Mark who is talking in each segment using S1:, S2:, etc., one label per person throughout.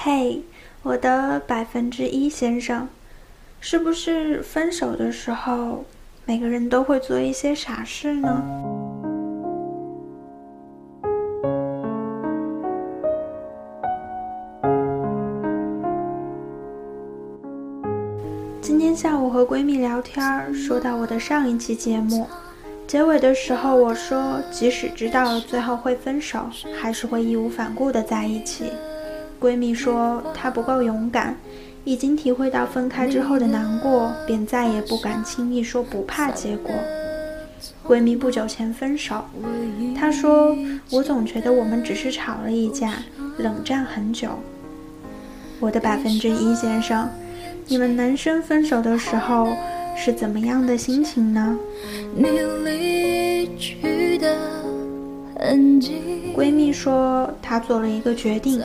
S1: 嘿，我的百分之一先生，是不是分手的时候，每个人都会做一些傻事呢？今天下午和闺蜜聊天，说到我的上一期节目，结尾的时候我说，即使知道最后会分手，还是会义无反顾的在一起。闺蜜说她不够勇敢，已经体会到分开之后的难过，便再也不敢轻易说不怕结果。闺蜜不久前分手，她说我总觉得我们只是吵了一架，冷战很久。我的百分之一先生，你们男生分手的时候是怎么样的心情呢？闺蜜说她做了一个决定。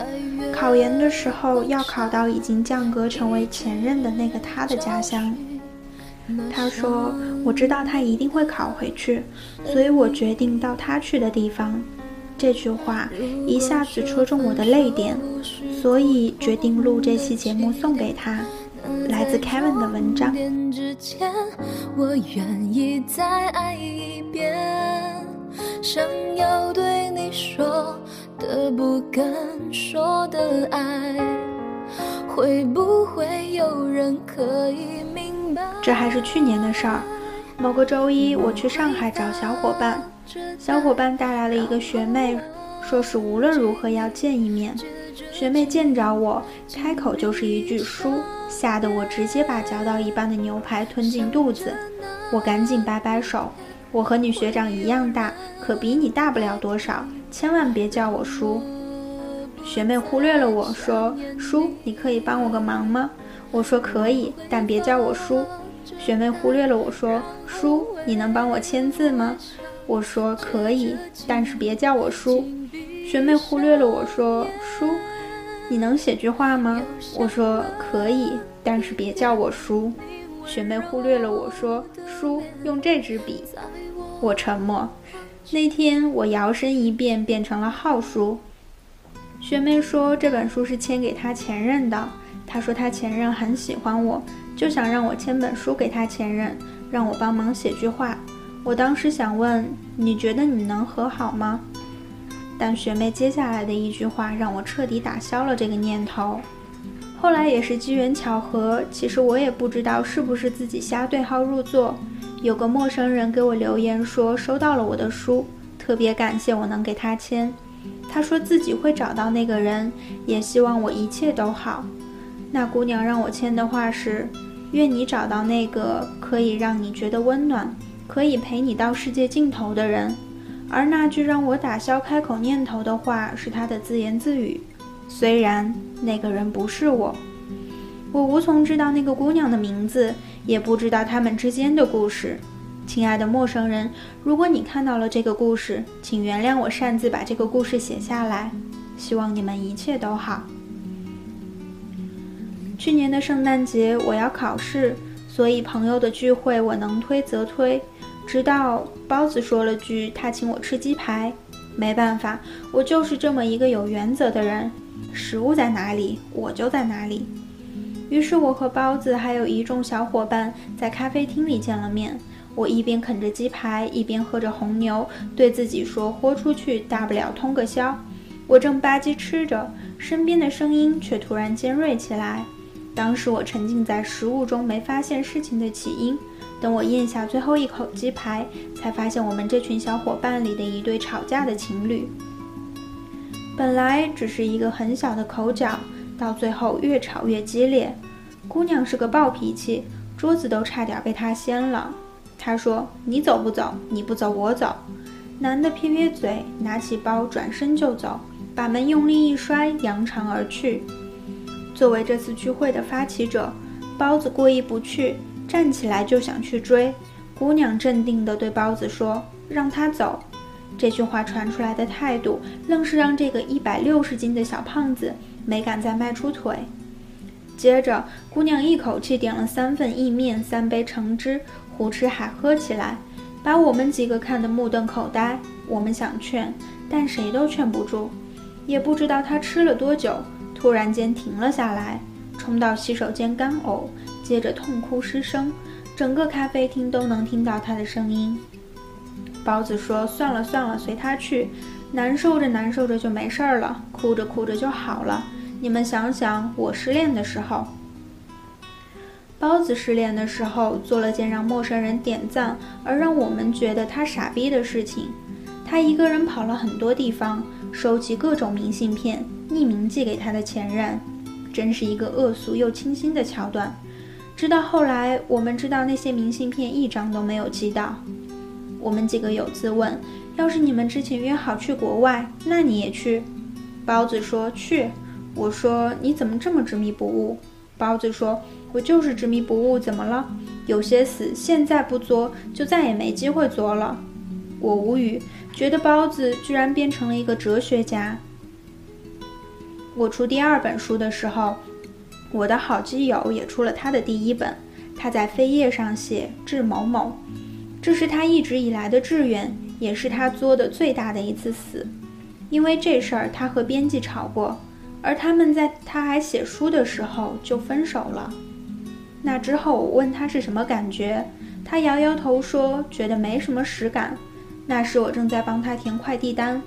S1: 考研的时候要考到已经降格成为前任的那个他的家乡。他说：“我知道他一定会考回去，所以我决定到他去的地方。”这句话一下子戳中我的泪点，所以决定录这期节目送给他。来自 Kevin 的文章。我愿意再爱一遍，想要对你说。的不敢说的爱，会不会有人可以明白？这还是去年的事儿。某个周一，我去上海找小伙伴，小伙伴带来了一个学妹，说是无论如何要见一面。学妹见着我，开口就是一句“叔”，吓得我直接把嚼到一半的牛排吞进肚子。我赶紧摆摆手，我和你学长一样大，可比你大不了多少。千万别叫我叔，学妹忽略了我说：“叔，你可以帮我个忙吗？”我说：“可以，但别叫我叔。”学妹忽略了我说：“叔，你能帮我签字吗？”我说：“可以，但是别叫我叔。”学妹忽略了我说：“叔，你能写句话吗？”我说：“可以，但是别叫我叔。”学妹忽略了我说：“叔，用这支笔。”我沉默。那天我摇身一变变成了浩叔。学妹说这本书是签给她前任的。她说她前任很喜欢我，就想让我签本书给她前任，让我帮忙写句话。我当时想问，你觉得你能和好吗？但学妹接下来的一句话让我彻底打消了这个念头。后来也是机缘巧合，其实我也不知道是不是自己瞎对号入座。有个陌生人给我留言说收到了我的书，特别感谢我能给他签。他说自己会找到那个人，也希望我一切都好。那姑娘让我签的话是：愿你找到那个可以让你觉得温暖，可以陪你到世界尽头的人。而那句让我打消开口念头的话是他的自言自语。虽然那个人不是我，我无从知道那个姑娘的名字。也不知道他们之间的故事，亲爱的陌生人，如果你看到了这个故事，请原谅我擅自把这个故事写下来。希望你们一切都好。去年的圣诞节我要考试，所以朋友的聚会我能推则推。直到包子说了句他请我吃鸡排，没办法，我就是这么一个有原则的人，食物在哪里，我就在哪里。于是我和包子还有一众小伙伴在咖啡厅里见了面。我一边啃着鸡排，一边喝着红牛，对自己说：“豁出去，大不了通个宵。”我正吧唧吃着，身边的声音却突然尖锐起来。当时我沉浸在食物中，没发现事情的起因。等我咽下最后一口鸡排，才发现我们这群小伙伴里的一对吵架的情侣。本来只是一个很小的口角。到最后越吵越激烈，姑娘是个暴脾气，桌子都差点被她掀了。她说：“你走不走？你不走我走。”男的撇撇嘴，拿起包转身就走，把门用力一摔，扬长而去。作为这次聚会的发起者，包子过意不去，站起来就想去追。姑娘镇定地对包子说：“让他走。”这句话传出来的态度，愣是让这个一百六十斤的小胖子。没敢再迈出腿。接着，姑娘一口气点了三份意面、三杯橙汁，胡吃海喝起来，把我们几个看得目瞪口呆。我们想劝，但谁都劝不住。也不知道她吃了多久，突然间停了下来，冲到洗手间干呕，接着痛哭失声，整个咖啡厅都能听到她的声音。包子说：“算了算了，随他去，难受着难受着就没事儿了，哭着哭着就好了。你们想想，我失恋的时候。”包子失恋的时候做了件让陌生人点赞而让我们觉得他傻逼的事情，他一个人跑了很多地方，收集各种明信片，匿名寄给他的前任，真是一个恶俗又清新的桥段。直到后来，我们知道那些明信片一张都没有寄到。我们几个有自问：要是你们之前约好去国外，那你也去？包子说去。我说你怎么这么执迷不悟？包子说。我就是执迷不悟，怎么了？有些死现在不作，就再也没机会作了。我无语，觉得包子居然变成了一个哲学家。我出第二本书的时候，我的好基友也出了他的第一本。他在扉页上写“致某某”，这是他一直以来的志愿，也是他作的最大的一次死。因为这事儿，他和编辑吵过，而他们在他还写书的时候就分手了。那之后，我问他是什么感觉，他摇摇头说觉得没什么实感。那时我正在帮他填快递单，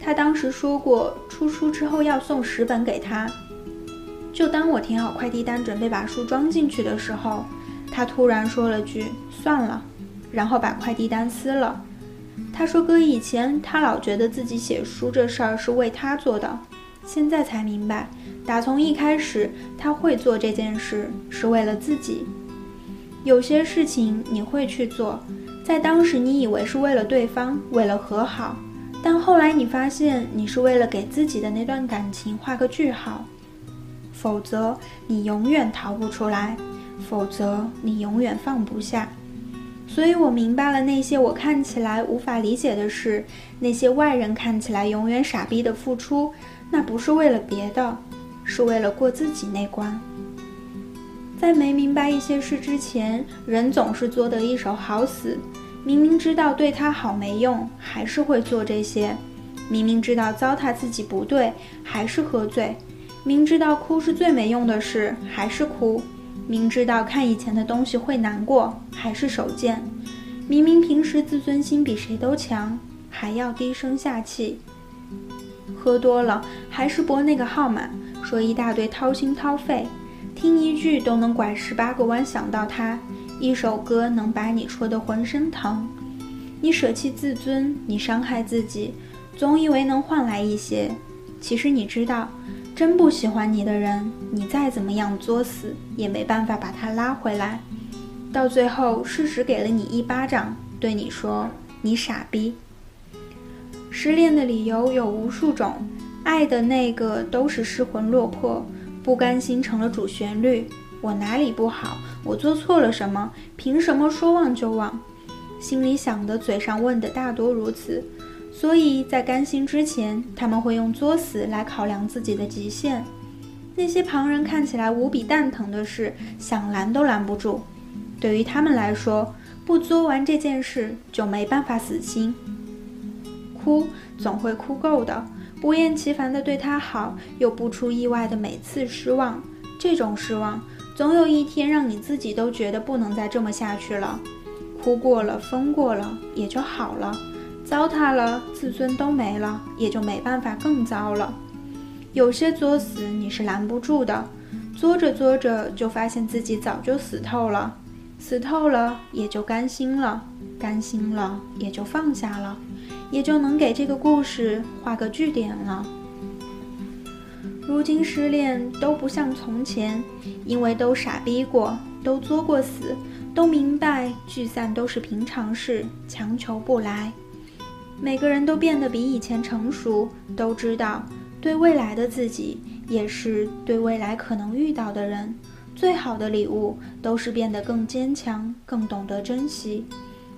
S1: 他当时说过出书之后要送十本给他。就当我填好快递单，准备把书装进去的时候，他突然说了句“算了”，然后把快递单撕了。他说：“哥，以前他老觉得自己写书这事儿是为他做的，现在才明白。”打从一开始，他会做这件事是为了自己。有些事情你会去做，在当时你以为是为了对方，为了和好，但后来你发现你是为了给自己的那段感情画个句号。否则你永远逃不出来，否则你永远放不下。所以我明白了那些我看起来无法理解的事，那些外人看起来永远傻逼的付出，那不是为了别的。是为了过自己那关。在没明白一些事之前，人总是作得一手好死。明明知道对他好没用，还是会做这些；明明知道糟蹋自己不对，还是喝醉；明知道哭是最没用的事，还是哭；明知道看以前的东西会难过，还是手贱；明明平时自尊心比谁都强，还要低声下气。喝多了，还是拨那个号码。说一大堆掏心掏肺，听一句都能拐十八个弯想到他，一首歌能把你戳得浑身疼。你舍弃自尊，你伤害自己，总以为能换来一些。其实你知道，真不喜欢你的人，你再怎么样作死，也没办法把他拉回来。到最后，事实给了你一巴掌，对你说：“你傻逼。”失恋的理由有无数种。爱的那个都是失魂落魄，不甘心成了主旋律。我哪里不好？我做错了什么？凭什么说忘就忘？心里想的，嘴上问的，大多如此。所以在甘心之前，他们会用作死来考量自己的极限。那些旁人看起来无比蛋疼的事，想拦都拦不住。对于他们来说，不作完这件事就没办法死心。哭总会哭够的。不厌其烦地对他好，又不出意外的每次失望，这种失望总有一天让你自己都觉得不能再这么下去了。哭过了，疯过了，也就好了；糟蹋了，自尊都没了，也就没办法更糟了。有些作死你是拦不住的，作着作着就发现自己早就死透了，死透了也就甘心了，甘心了也就放下了。也就能给这个故事画个句点了。如今失恋都不像从前，因为都傻逼过，都作过死，都明白聚散都是平常事，强求不来。每个人都变得比以前成熟，都知道对未来的自己，也是对未来可能遇到的人，最好的礼物都是变得更坚强，更懂得珍惜。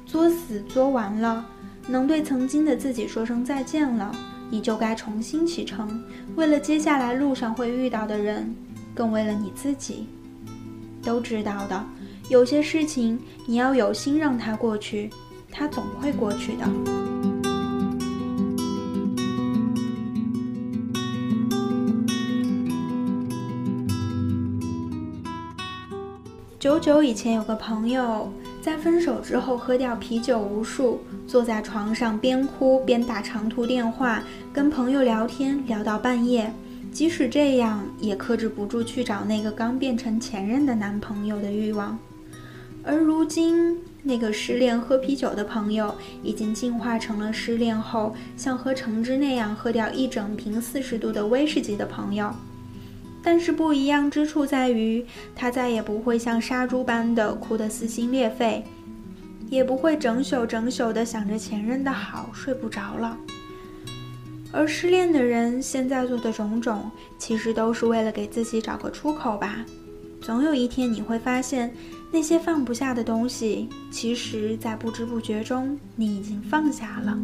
S1: 作死作完了。能对曾经的自己说声再见了你就该重新启程为了接下来路上会遇到的人更为了你自己。都知道的有些事情你要有心让它过去它总会过去的。久久以前有个朋友在分手之后喝掉啤酒无数，坐在床上边哭边打长途电话，跟朋友聊天聊到半夜。即使这样，也克制不住去找那个刚变成前任的男朋友的欲望。而如今，那个失恋喝啤酒的朋友，已经进化成了失恋后像喝橙汁那样喝掉一整瓶四十度的威士忌的朋友。但是不一样之处在于，他再也不会像杀猪般的哭得撕心裂肺，也不会整宿整宿的想着前任的好睡不着了。而失恋的人现在做的种种，其实都是为了给自己找个出口吧。总有一天你会发现，那些放不下的东西，其实在不知不觉中，你已经放下了。